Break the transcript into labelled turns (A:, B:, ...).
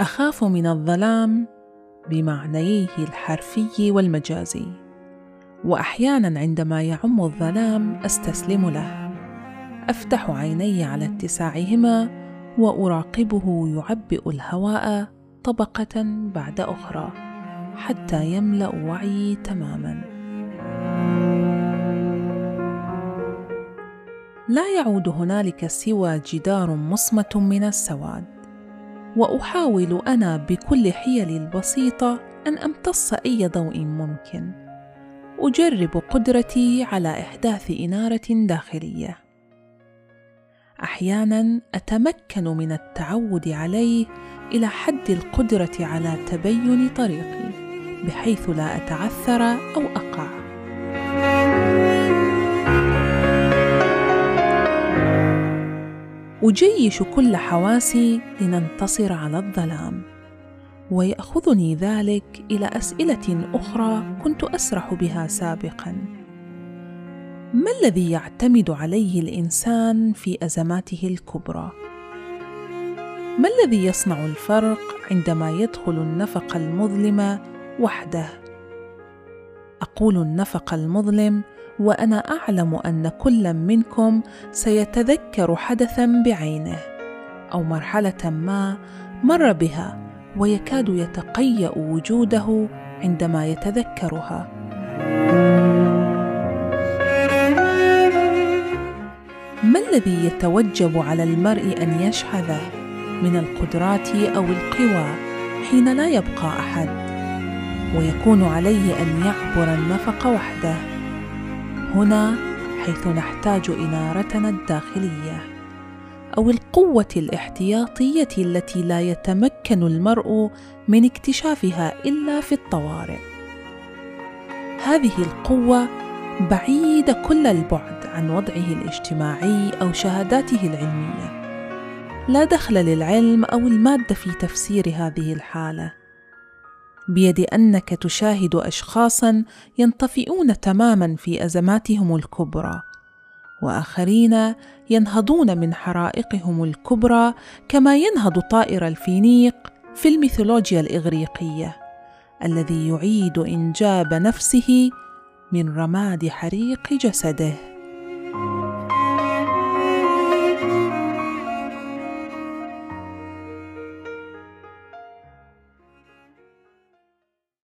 A: أخاف من الظلام بمعنيه الحرفي والمجازي وأحيانا عندما يعم الظلام أستسلم له. أفتح عيني على اتساعهما وأراقبه يعبئ الهواء طبقة بعد أخرى حتى يملأ وعيي تماما. لا يعود هنالك سوى جدار مصمت من السواد. وأحاول أنا بكل حيلي البسيطة أن أمتص أي ضوء ممكن. أجرب قدرتي على إحداث إنارة داخلية. أحيانا أتمكن من التعود عليه إلى حد القدرة على تبين طريقي بحيث لا أتعثر أو أقع. أجيش كل حواسي لننتصر على الظلام. ويأخذني ذلك إلى أسئلة أخرى كنت أسرح بها سابقا. ما الذي يعتمد عليه الإنسان في أزماته الكبرى؟ ما الذي يصنع الفرق عندما يدخل النفق المظلم وحده؟ أقول النفق المظلم وأنا أعلم أن كل منكم سيتذكر حدثا بعينه أو مرحلة ما مر بها ويكاد يتقيأ وجوده عندما يتذكرها. ما الذي يتوجب على المرء أن يشحذه من القدرات أو القوى حين لا يبقى أحد؟ ويكون عليه أن يعبر النفق وحده. هنا حيث نحتاج إنارتنا الداخلية أو القوة الاحتياطية التي لا يتمكن المرء من اكتشافها إلا في الطوارئ. هذه القوة بعيده كل البعد عن وضعه الاجتماعي أو شهاداته العلمية. لا دخل للعلم أو المادة في تفسير هذه الحالة. بيد أنك تشاهد اشخاصا ينطفئون تماما في أزماتهم الكبرى وآخرين ينهضون من حرائقهم الكبرى كما ينهض طائر الفينيق في الميثولوجيا الإغريقية الذي يعيد إنجاب نفسه من رماد حريق جسده.